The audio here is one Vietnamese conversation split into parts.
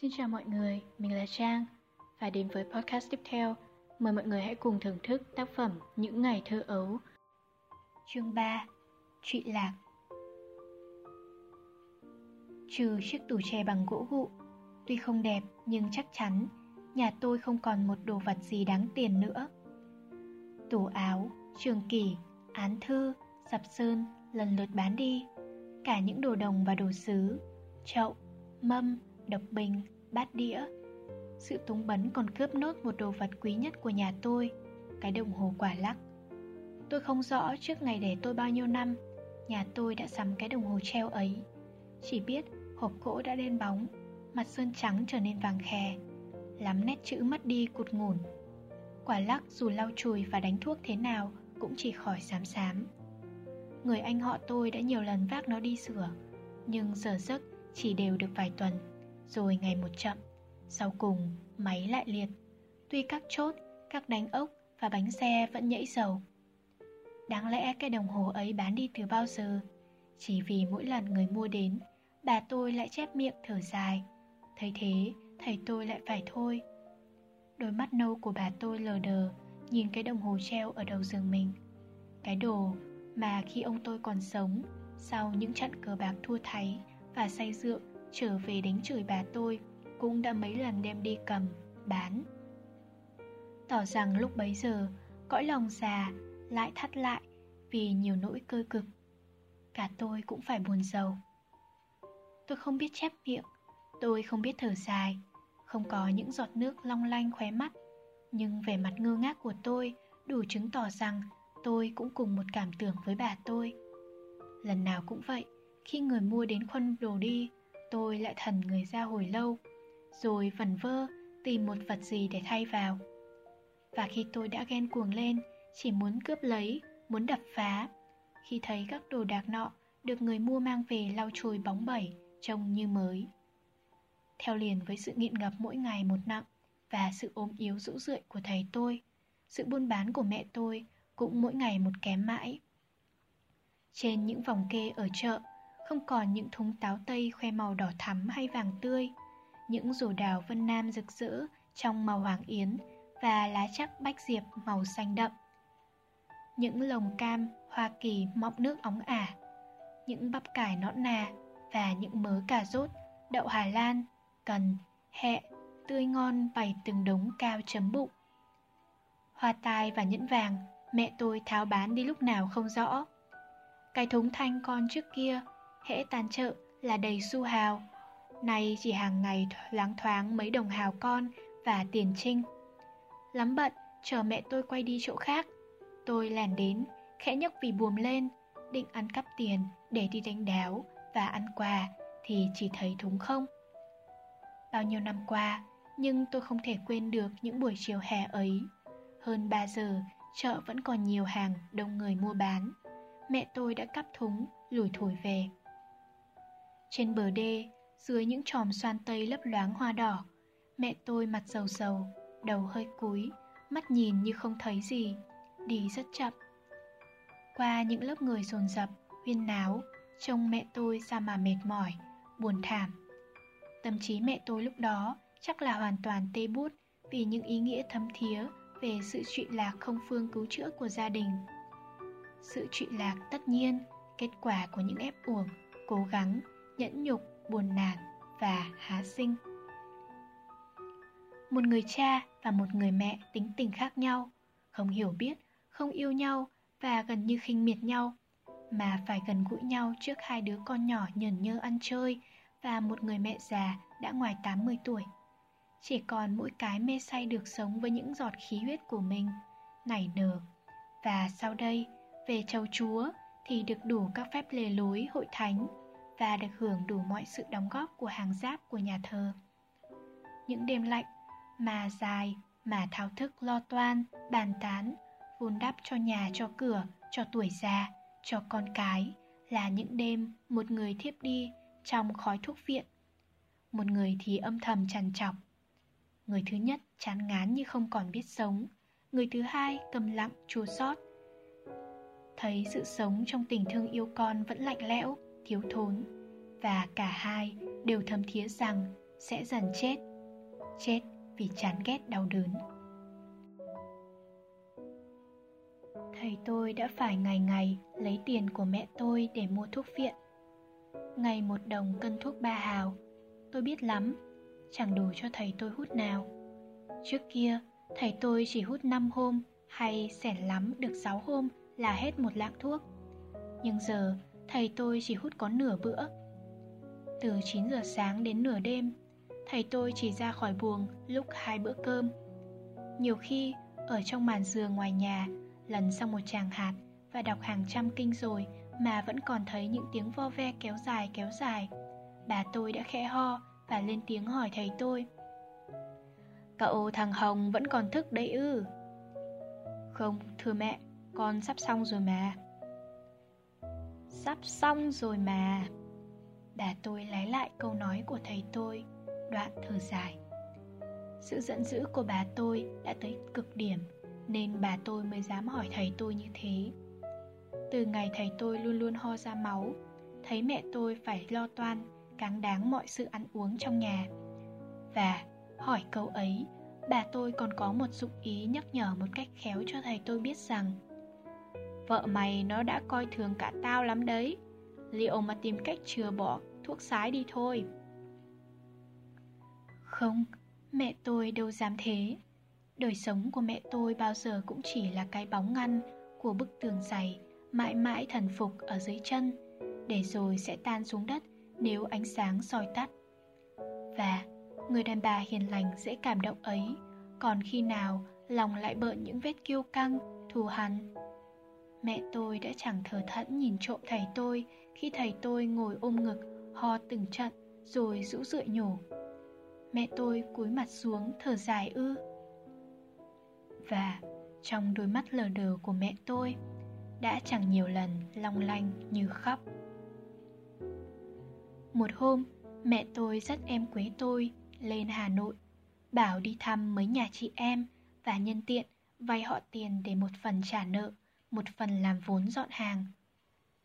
Xin chào mọi người, mình là Trang. Và đến với podcast tiếp theo. Mời mọi người hãy cùng thưởng thức tác phẩm Những ngày thơ ấu. Chương 3 Trụy lạc. Trừ chiếc tủ tre bằng gỗ gụ Tuy không đẹp nhưng chắc chắn Nhà tôi không còn một đồ vật gì đáng tiền nữa. Tủ áo, trường kỷ, án thư, sập sơn lần lượt bán đi. Cả những đồ đồng và đồ sứ Chậu, mâm, đập bình, bát đĩa. Sự túng bấn còn cướp nốt một đồ vật quý nhất của nhà tôi, cái đồng hồ quả lắc. Tôi không rõ trước ngày để tôi bao nhiêu năm, nhà tôi đã sắm cái đồng hồ treo ấy. Chỉ biết hộp gỗ đã đen bóng, mặt sơn trắng trở nên vàng khè, lắm nét chữ mất đi cụt ngủn. Quả lắc dù lau chùi và đánh thuốc thế nào cũng chỉ khỏi xám xám. Người anh họ tôi đã nhiều lần vác nó đi sửa, nhưng giờ giấc chỉ đều được vài tuần rồi ngày một chậm. Sau cùng, máy lại liệt. Tuy các chốt, các đánh ốc và bánh xe vẫn nhảy dầu. Đáng lẽ cái đồng hồ ấy bán đi từ bao giờ? Chỉ vì mỗi lần người mua đến, bà tôi lại chép miệng thở dài. Thấy thế, thầy tôi lại phải thôi. Đôi mắt nâu của bà tôi lờ đờ, nhìn cái đồng hồ treo ở đầu giường mình. Cái đồ mà khi ông tôi còn sống, sau những trận cờ bạc thua tháy và say rượu trở về đánh chửi bà tôi cũng đã mấy lần đem đi cầm, bán. Tỏ rằng lúc bấy giờ, cõi lòng già lại thắt lại vì nhiều nỗi cơ cực. Cả tôi cũng phải buồn giàu. Tôi không biết chép miệng, tôi không biết thở dài, không có những giọt nước long lanh khóe mắt. Nhưng vẻ mặt ngơ ngác của tôi đủ chứng tỏ rằng tôi cũng cùng một cảm tưởng với bà tôi. Lần nào cũng vậy, khi người mua đến khuân đồ đi, tôi lại thần người ra hồi lâu, rồi vẩn vơ tìm một vật gì để thay vào. Và khi tôi đã ghen cuồng lên, chỉ muốn cướp lấy, muốn đập phá, khi thấy các đồ đạc nọ được người mua mang về lau chùi bóng bẩy, trông như mới. Theo liền với sự nghiện ngập mỗi ngày một nặng và sự ốm yếu rũ rượi của thầy tôi, sự buôn bán của mẹ tôi cũng mỗi ngày một kém mãi. Trên những vòng kê ở chợ, không còn những thúng táo tây khoe màu đỏ thắm hay vàng tươi, những rổ đào vân nam rực rỡ trong màu hoàng yến và lá chắc bách diệp màu xanh đậm. Những lồng cam Hoa Kỳ mọng nước óng ả, những bắp cải nõn nà và những mớ cà rốt, đậu Hà Lan, cần, hẹ, tươi ngon bày từng đống cao chấm bụng. Hoa tai và nhẫn vàng mẹ tôi tháo bán đi lúc nào không rõ. Cái thúng thanh con trước kia hễ tan chợ là đầy xu hào. Nay chỉ hàng ngày láng thoáng mấy đồng hào con và tiền trinh. Lắm bận, chờ mẹ tôi quay đi chỗ khác. Tôi lẻn đến, khẽ nhấc vì buồm lên, định ăn cắp tiền để đi đánh đáo và ăn quà thì chỉ thấy thúng không. Bao nhiêu năm qua, nhưng tôi không thể quên được những buổi chiều hè ấy. Hơn 3 giờ, chợ vẫn còn nhiều hàng đông người mua bán. Mẹ tôi đã cắp thúng, lủi thổi về. Trên bờ đê, dưới những chòm xoan tây lấp loáng hoa đỏ, mẹ tôi mặt dầu dầu, đầu hơi cúi, mắt nhìn như không thấy gì, đi rất chậm. Qua những lớp người dồn dập, huyên náo, trông mẹ tôi sao mà mệt mỏi, buồn thảm. Tâm trí mẹ tôi lúc đó chắc là hoàn toàn tê bút vì những ý nghĩa thấm thía về sự trụy lạc không phương cứu chữa của gia đình. Sự trụy lạc tất nhiên, kết quả của những ép uổng, cố gắng nhẫn nhục, buồn nản và há sinh. Một người cha và một người mẹ tính tình khác nhau, không hiểu biết, không yêu nhau và gần như khinh miệt nhau, mà phải gần gũi nhau trước hai đứa con nhỏ nhờn nhơ ăn chơi và một người mẹ già đã ngoài 80 tuổi. Chỉ còn mỗi cái mê say được sống với những giọt khí huyết của mình, nảy nở. Và sau đây, về châu Chúa thì được đủ các phép lề lối hội thánh và được hưởng đủ mọi sự đóng góp của hàng giáp của nhà thờ. Những đêm lạnh mà dài mà thao thức lo toan, bàn tán, vun đắp cho nhà cho cửa, cho tuổi già, cho con cái là những đêm một người thiếp đi trong khói thuốc viện. Một người thì âm thầm trằn trọc. Người thứ nhất chán ngán như không còn biết sống. Người thứ hai cầm lặng chua xót. Thấy sự sống trong tình thương yêu con vẫn lạnh lẽo thiếu thốn, và cả hai đều thấm thía rằng sẽ dần chết chết vì chán ghét đau đớn. Thầy tôi đã phải ngày ngày lấy tiền của mẹ tôi để mua thuốc viện. Ngày một đồng cân thuốc ba hào, tôi biết lắm, chẳng đủ cho thầy tôi hút nào. Trước kia, thầy tôi chỉ hút 5 hôm hay xẻn lắm được 6 hôm là hết một lạng thuốc. Nhưng giờ thầy tôi chỉ hút có nửa bữa. Từ 9 giờ sáng đến nửa đêm thầy tôi chỉ ra khỏi buồng lúc hai bữa cơm. Nhiều khi ở trong màn giường ngoài nhà lần xong một tràng hạt và đọc hàng trăm kinh rồi mà vẫn còn thấy những tiếng vo ve kéo dài kéo dài bà tôi đã khẽ ho và lên tiếng hỏi thầy tôi. Cậu thằng hồng vẫn còn thức đấy ư? Không thưa mẹ con sắp xong rồi mà sắp xong rồi mà. Bà tôi lấy lại câu nói của thầy tôi, đoạn thở dài. Sự giận dữ của bà tôi đã tới cực điểm, nên bà tôi mới dám hỏi thầy tôi như thế. Từ ngày thầy tôi luôn luôn ho ra máu, thấy mẹ tôi phải lo toan, cáng đáng mọi sự ăn uống trong nhà. Và hỏi câu ấy, bà tôi còn có một dụng ý nhắc nhở một cách khéo cho thầy tôi biết rằng vợ mày nó đã coi thường cả tao lắm đấy. Liệu mà tìm cách chừa bỏ thuốc sái đi thôi. Không, mẹ tôi đâu dám thế. Đời sống của mẹ tôi bao giờ cũng chỉ là cái bóng ngăn của bức tường dày, mãi mãi thần phục ở dưới chân, để rồi sẽ tan xuống đất nếu ánh sáng soi tắt. Và người đàn bà hiền lành dễ cảm động ấy, còn khi nào lòng lại bợn những vết kiêu căng, thù hằn mẹ tôi đã chẳng thờ thẫn nhìn trộm thầy tôi. Khi thầy tôi ngồi ôm ngực, ho từng trận, rồi rũ rượi nhổ. Mẹ tôi cúi mặt xuống, thở dài ư. Và trong đôi mắt lờ đờ của mẹ tôi, đã chẳng nhiều lần long lanh như khóc. Một hôm, mẹ tôi dắt em quế tôi lên hà nội, bảo đi thăm mấy nhà chị em và nhân tiện vay họ tiền để một phần trả nợ một phần làm vốn dọn hàng.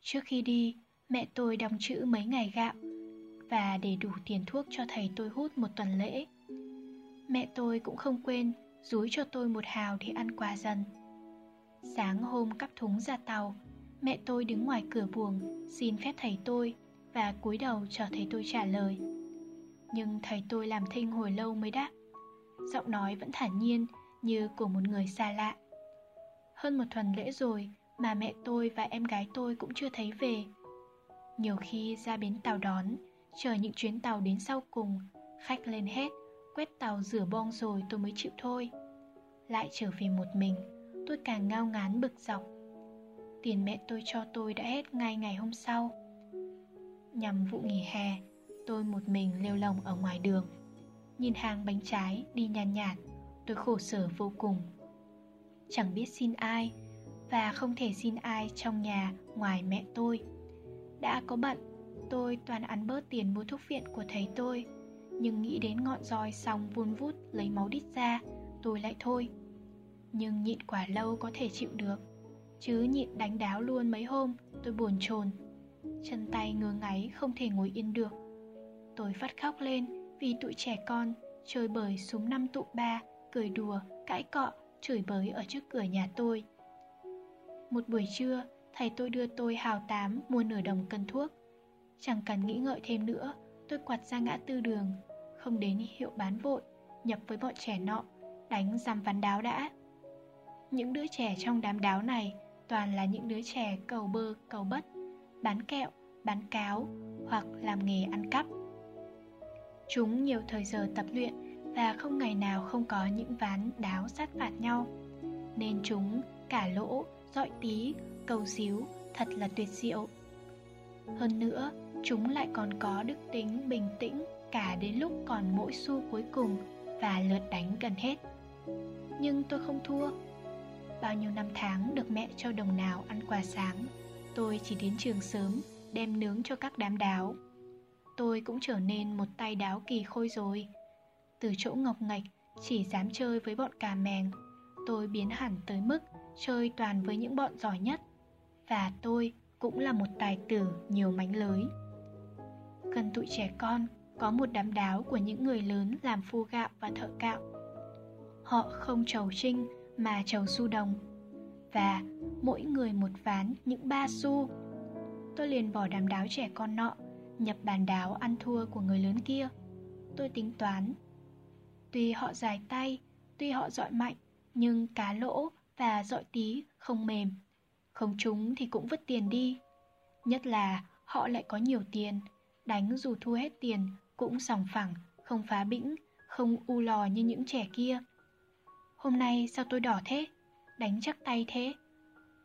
Trước khi đi, mẹ tôi đóng chữ mấy ngày gạo và để đủ tiền thuốc cho thầy tôi hút một tuần lễ. Mẹ tôi cũng không quên dúi cho tôi một hào để ăn quà dần. Sáng hôm cắp thúng ra tàu, mẹ tôi đứng ngoài cửa buồng xin phép thầy tôi và cúi đầu chờ thầy tôi trả lời. Nhưng thầy tôi làm thinh hồi lâu mới đáp. Giọng nói vẫn thản nhiên như của một người xa lạ hơn một tuần lễ rồi mà mẹ tôi và em gái tôi cũng chưa thấy về. Nhiều khi ra bến tàu đón, chờ những chuyến tàu đến sau cùng, khách lên hết, quét tàu rửa bong rồi tôi mới chịu thôi. Lại trở về một mình, tôi càng ngao ngán bực dọc. Tiền mẹ tôi cho tôi đã hết ngay ngày hôm sau. Nhằm vụ nghỉ hè, tôi một mình lêu lồng ở ngoài đường. Nhìn hàng bánh trái đi nhàn nhạt, tôi khổ sở vô cùng chẳng biết xin ai và không thể xin ai trong nhà ngoài mẹ tôi. Đã có bận tôi toàn ăn bớt tiền mua thuốc viện của thầy tôi, nhưng nghĩ đến ngọn roi xong vun vút lấy máu đít ra, tôi lại thôi. Nhưng nhịn quả lâu có thể chịu được, chứ nhịn đánh đáo luôn mấy hôm, tôi buồn chồn. Chân tay ngứa ngáy không thể ngồi yên được. Tôi phát khóc lên vì tụi trẻ con chơi bời súng năm tụ ba, cười đùa, cãi cọ chửi bới ở trước cửa nhà tôi. Một buổi trưa, thầy tôi đưa tôi hào tám mua nửa đồng cân thuốc. Chẳng cần nghĩ ngợi thêm nữa, tôi quạt ra ngã tư đường, không đến hiệu bán vội, nhập với bọn trẻ nọ, đánh rằm ván đáo đã. Những đứa trẻ trong đám đáo này toàn là những đứa trẻ cầu bơ, cầu bất, bán kẹo, bán cáo hoặc làm nghề ăn cắp. Chúng nhiều thời giờ tập luyện và không ngày nào không có những ván đáo sát phạt nhau. Nên chúng, cả lỗ, dọi tí cầu xíu, thật là tuyệt diệu. Hơn nữa, chúng lại còn có đức tính bình tĩnh cả đến lúc còn mỗi xu cuối cùng và lượt đánh gần hết. Nhưng tôi không thua. Bao nhiêu năm tháng được mẹ cho đồng nào ăn quà sáng, tôi chỉ đến trường sớm đem nướng cho các đám đáo. Tôi cũng trở nên một tay đáo kỳ khôi rồi từ chỗ ngọc ngạch chỉ dám chơi với bọn cà mèng tôi biến hẳn tới mức chơi toàn với những bọn giỏi nhất và tôi cũng là một tài tử nhiều mánh lới gần tụi trẻ con có một đám đáo của những người lớn làm phu gạo và thợ cạo. Họ không trầu trinh mà trầu xu đồng và mỗi người một ván những ba xu. Tôi liền bỏ đám đáo trẻ con nọ, nhập bàn đáo ăn thua của người lớn kia. Tôi tính toán. Tuy họ dài tay, tuy họ dọi mạnh, nhưng cá lỗ và dọi tí không mềm. Không chúng thì cũng vứt tiền đi. Nhất là họ lại có nhiều tiền, đánh dù thua hết tiền cũng sòng phẳng, không phá bĩnh, không u lò như những trẻ kia. Hôm nay sao tôi đỏ thế? Đánh chắc tay thế.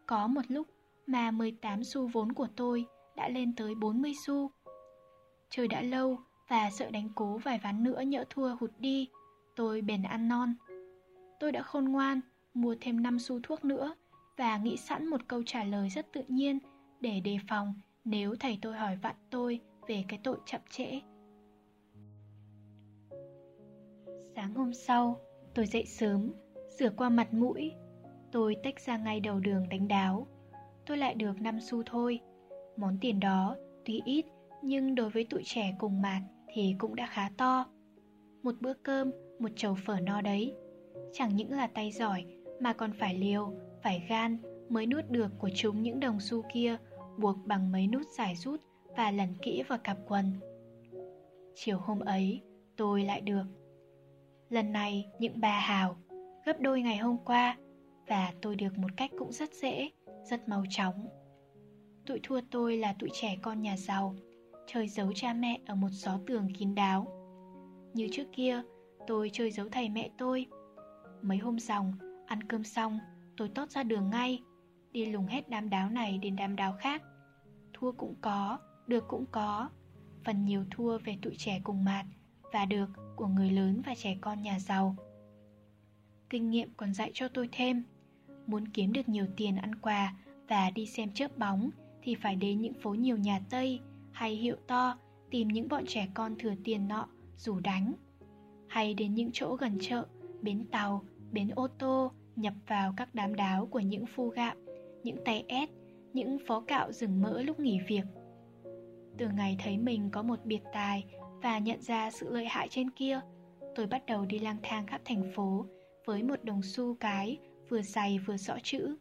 Có một lúc mà 18 xu vốn của tôi đã lên tới 40 xu. Chơi đã lâu và sợ đánh cố vài ván nữa nhỡ thua hụt đi, tôi bền ăn non. Tôi đã khôn ngoan, mua thêm 5 xu thuốc nữa và nghĩ sẵn một câu trả lời rất tự nhiên để đề phòng nếu thầy tôi hỏi vặn tôi về cái tội chậm trễ. Sáng hôm sau, tôi dậy sớm, rửa qua mặt mũi. Tôi tách ra ngay đầu đường đánh đáo. Tôi lại được 5 xu thôi. Món tiền đó tuy ít nhưng đối với tụi trẻ cùng mạt thì cũng đã khá to. Một bữa cơm, một chầu phở no đấy. Chẳng những là tay giỏi mà còn phải liều, phải gan mới nuốt được của chúng những đồng xu kia buộc bằng mấy nút giải rút và lần kỹ vào cặp quần. Chiều hôm ấy, tôi lại được. Lần này những bà hào, gấp đôi ngày hôm qua, và tôi được một cách cũng rất dễ, rất mau chóng. Tụi thua tôi là tụi trẻ con nhà giàu, chơi giấu cha mẹ ở một xó tường kín đáo. Như trước kia, tôi chơi giấu thầy mẹ tôi. Mấy hôm xong ăn cơm xong, tôi tót ra đường ngay, đi lùng hết đám đáo này đến đám đáo khác. Thua cũng có, được cũng có. Phần nhiều thua về tụi trẻ cùng mạt và được của người lớn và trẻ con nhà giàu. Kinh nghiệm còn dạy cho tôi thêm, muốn kiếm được nhiều tiền ăn quà và đi xem chớp bóng thì phải đến những phố nhiều nhà Tây hay hiệu to tìm những bọn trẻ con thừa tiền nọ rủ đánh. Hay đến những chỗ gần chợ, bến tàu, bến ô tô nhập vào các đám đáo của những phu gạo, những tay ép, những phó cạo rừng mỡ lúc nghỉ việc. Từ ngày thấy mình có một biệt tài và nhận ra sự lợi hại trên kia, tôi bắt đầu đi lang thang khắp thành phố với một đồng xu cái vừa dày vừa rõ chữ,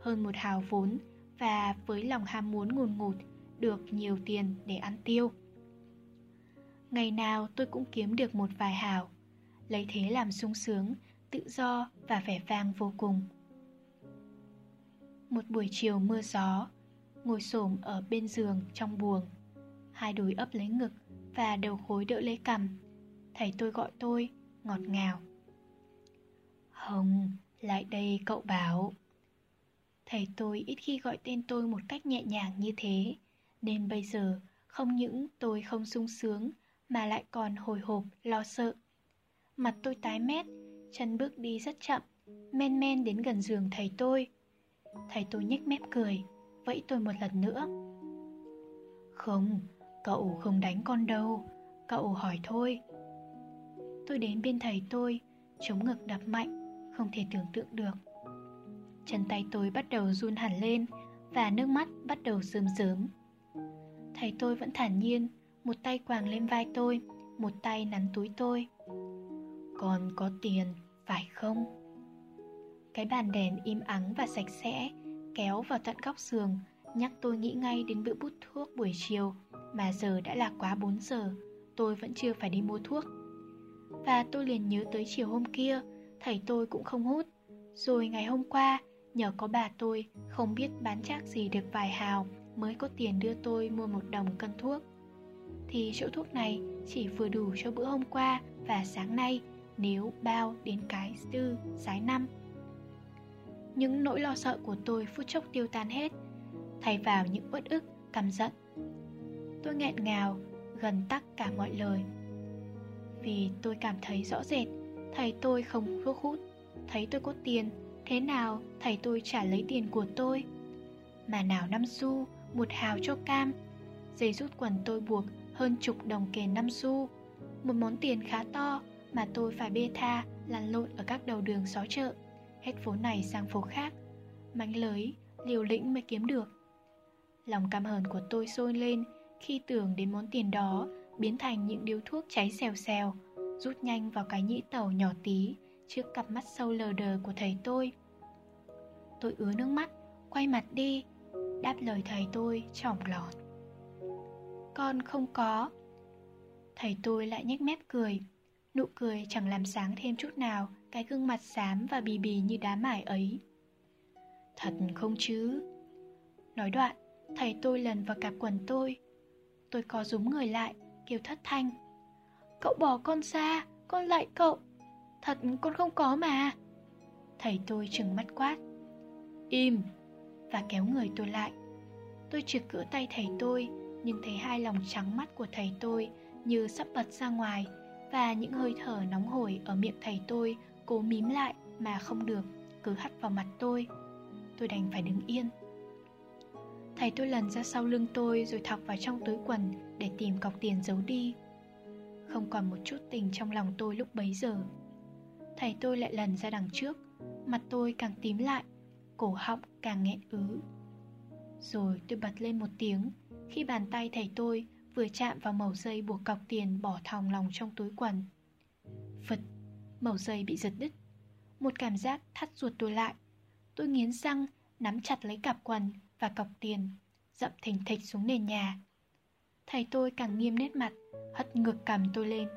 hơn một hào vốn và với lòng ham muốn ngùn ngụt được nhiều tiền để ăn tiêu. Ngày nào tôi cũng kiếm được một vài hào, lấy thế làm sung sướng, tự do và vẻ vang vô cùng. Một buổi chiều mưa gió, ngồi xổm ở bên giường trong buồng, hai đùi ấp lấy ngực và đầu khối đỡ lấy cằm. Thầy tôi gọi tôi, ngọt ngào. Hồng, lại đây cậu bảo. Thầy tôi ít khi gọi tên tôi một cách nhẹ nhàng như thế, nên bây giờ không những tôi không sung sướng mà lại còn hồi hộp, lo sợ. Mặt tôi tái mét, chân bước đi rất chậm, men men đến gần giường thầy tôi. Thầy tôi nhếch mép cười, vẫy tôi một lần nữa. Không, cậu không đánh con đâu, cậu hỏi thôi. Tôi đến bên thầy tôi, chống ngực đập mạnh, không thể tưởng tượng được. Chân tay tôi bắt đầu run hẳn lên và nước mắt bắt đầu rơm rớm. Thầy tôi vẫn thản nhiên, một tay quàng lên vai tôi, một tay nắn túi tôi. còn có tiền, phải không? Cái bàn đèn im ắng và sạch sẽ kéo vào tận góc giường nhắc tôi nghĩ ngay đến bữa bút thuốc buổi chiều mà giờ đã là quá 4 giờ, tôi vẫn chưa phải đi mua thuốc. Và tôi liền nhớ tới chiều hôm kia, thầy tôi cũng không hút. Rồi ngày hôm qua, nhờ có bà tôi không biết bán chắc gì được vài hào mới có tiền đưa tôi mua một đồng cân thuốc. Thì chỗ thuốc này chỉ vừa đủ cho bữa hôm qua và sáng nay nếu bao đến cái tư, sái năm. Những nỗi lo sợ của tôi phút chốc tiêu tan hết, thay vào những uất ức, căm giận. Tôi nghẹn ngào, gần tắc cả mọi lời. Vì tôi cảm thấy rõ rệt, thầy tôi không thuốc hút, thấy tôi có tiền, thế nào thầy tôi trả lấy tiền của tôi. Mà nào năm xu, một hào cho cam, dây rút quần tôi buộc hơn chục đồng kề năm xu, một món tiền khá to mà tôi phải bê tha lăn lộn ở các đầu đường xó chợ, hết phố này sang phố khác, mánh lới, liều lĩnh mới kiếm được. Lòng căm hờn của tôi sôi lên khi tưởng đến món tiền đó biến thành những điếu thuốc cháy xèo xèo, rút nhanh vào cái nhĩ tàu nhỏ tí trước cặp mắt sâu lờ đờ của thầy tôi. Tôi ứa nước mắt, quay mặt đi, đáp lời thầy tôi trỏng lọt. Con không có. Thầy tôi lại nhếch mép cười, nụ cười chẳng làm sáng thêm chút nào cái gương mặt xám và bì bì như đá mải ấy. Thật không chứ? Nói đoạn, thầy tôi lần vào cặp quần tôi. Tôi có rúm người lại, kêu thất thanh. Cậu bỏ con ra, con lại cậu. Thật con không có mà. Thầy tôi trừng mắt quát. Im! Và kéo người tôi lại. Tôi trực cỡ tay thầy tôi, nhưng thấy hai lòng trắng mắt của thầy tôi như sắp bật ra ngoài và những hơi thở nóng hổi ở miệng thầy tôi cố mím lại mà không được, cứ hắt vào mặt tôi. Tôi đành phải đứng yên. Thầy tôi lần ra sau lưng tôi rồi thọc vào trong túi quần để tìm cọc tiền giấu đi. Không còn một chút tình trong lòng tôi lúc bấy giờ. Thầy tôi lại lần ra đằng trước, mặt tôi càng tím lại, cổ họng càng nghẹn ứ. Rồi tôi bật lên một tiếng khi bàn tay thầy tôi vừa chạm vào mẩu dây buộc cọc tiền bỏ thòng lòng trong túi quần. Phật, mẩu dây bị giật đứt. Một cảm giác thắt ruột tôi lại. Tôi nghiến răng, nắm chặt lấy cặp quần và cọc tiền, dậm thình thịch xuống nền nhà. Thầy tôi càng nghiêm nét mặt, hất ngược cầm tôi lên.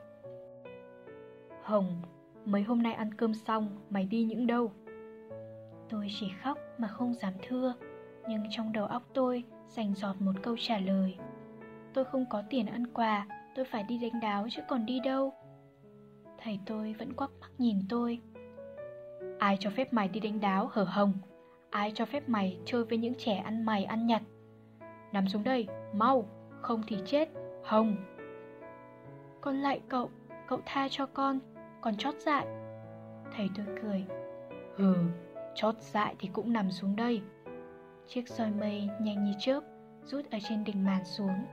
Hồng, mấy hôm nay ăn cơm xong, mày đi những đâu? Tôi chỉ khóc mà không dám thưa, nhưng trong đầu óc tôi dành giọt một câu trả lời. Tôi không có tiền ăn quà, tôi phải đi đánh đáo chứ còn đi đâu. Thầy tôi vẫn quắc mắt nhìn tôi. Ai cho phép mày đi đánh đáo hở hồng? Ai cho phép mày chơi với những trẻ ăn mày ăn nhặt? Nằm xuống đây, mau, không thì chết, hồng. Con lại cậu, cậu tha cho con, còn chót dại. Thầy tôi cười. Hừ, chót dại thì cũng nằm xuống đây. Chiếc roi mây nhanh như chớp rút ở trên đỉnh màn xuống.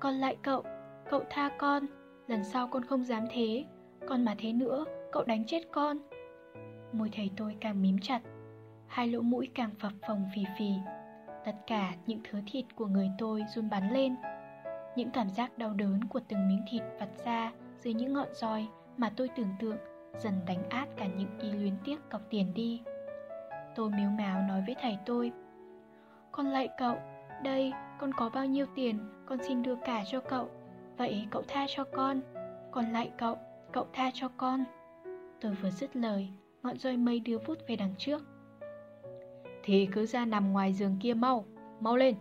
Con lại cậu, cậu tha con, lần sau con không dám thế, còn mà thế nữa, cậu đánh chết con. Môi thầy tôi càng mím chặt, hai lỗ mũi càng phập phồng phì phì. Tất cả những thứ thịt của người tôi run bắn lên. Những cảm giác đau đớn của từng miếng thịt vặt ra dưới những ngọn roi mà tôi tưởng tượng dần đánh át cả những ý luyến tiếc cọc tiền đi. Tôi miếu máu nói với thầy tôi. Con lạy cậu, đây, con có bao nhiêu tiền, con xin đưa cả cho cậu. Vậy cậu tha cho con. Còn lại cậu, cậu tha cho con. Tôi vừa dứt lời Ngọn roi mây đưa vút về đằng trước. Thì cứ ra nằm ngoài giường kia mau Mau lên.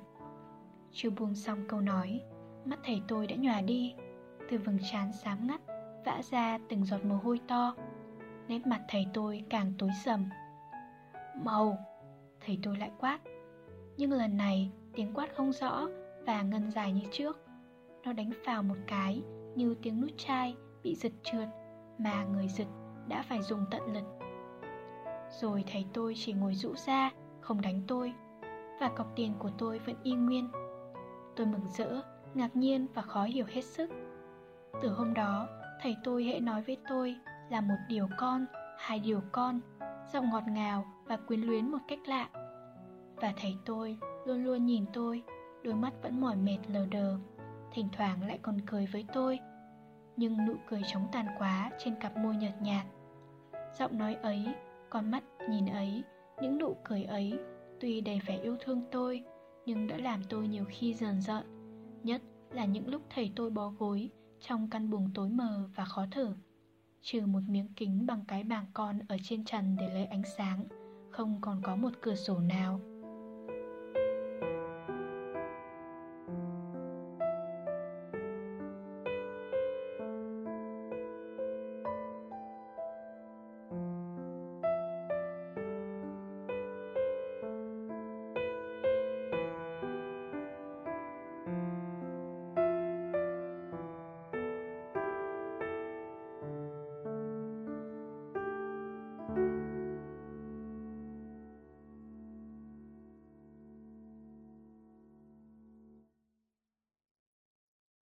Chưa buông xong câu nói Mắt thầy tôi đã nhòa đi. Từ vầng trán xám ngắt Vã ra từng giọt mồ hôi to. Nét mặt thầy tôi càng tối sầm. Màu. Thầy tôi lại quát. Nhưng lần này tiếng quát không rõ Và ngân dài như trước. Nó đánh vào một cái Như tiếng nút chai bị giật trượt Mà người giật đã phải dùng tận lực. Rồi thầy tôi chỉ ngồi rũ ra Không đánh tôi. Và cọc tiền của tôi vẫn y nguyên. Tôi mừng rỡ, ngạc nhiên và khó hiểu hết sức. Từ hôm đó, thầy tôi hễ nói với tôi là một điều con, hai điều con giọng ngọt ngào và quyến luyến một cách lạ. Và thầy tôi luôn luôn nhìn tôi, đôi mắt vẫn mỏi mệt lờ đờ, thỉnh thoảng lại còn cười với tôi. Nhưng nụ cười trống tàn quá trên cặp môi nhợt nhạt. Giọng nói ấy, con mắt nhìn ấy, những nụ cười ấy, tuy đầy vẻ yêu thương tôi, nhưng đã làm tôi nhiều khi dần dợn, nhất là những lúc thầy tôi bó gối trong căn buồng tối mờ và khó thở trừ một miếng kính bằng cái bảng con ở trên trần để lấy ánh sáng, không còn có một cửa sổ nào.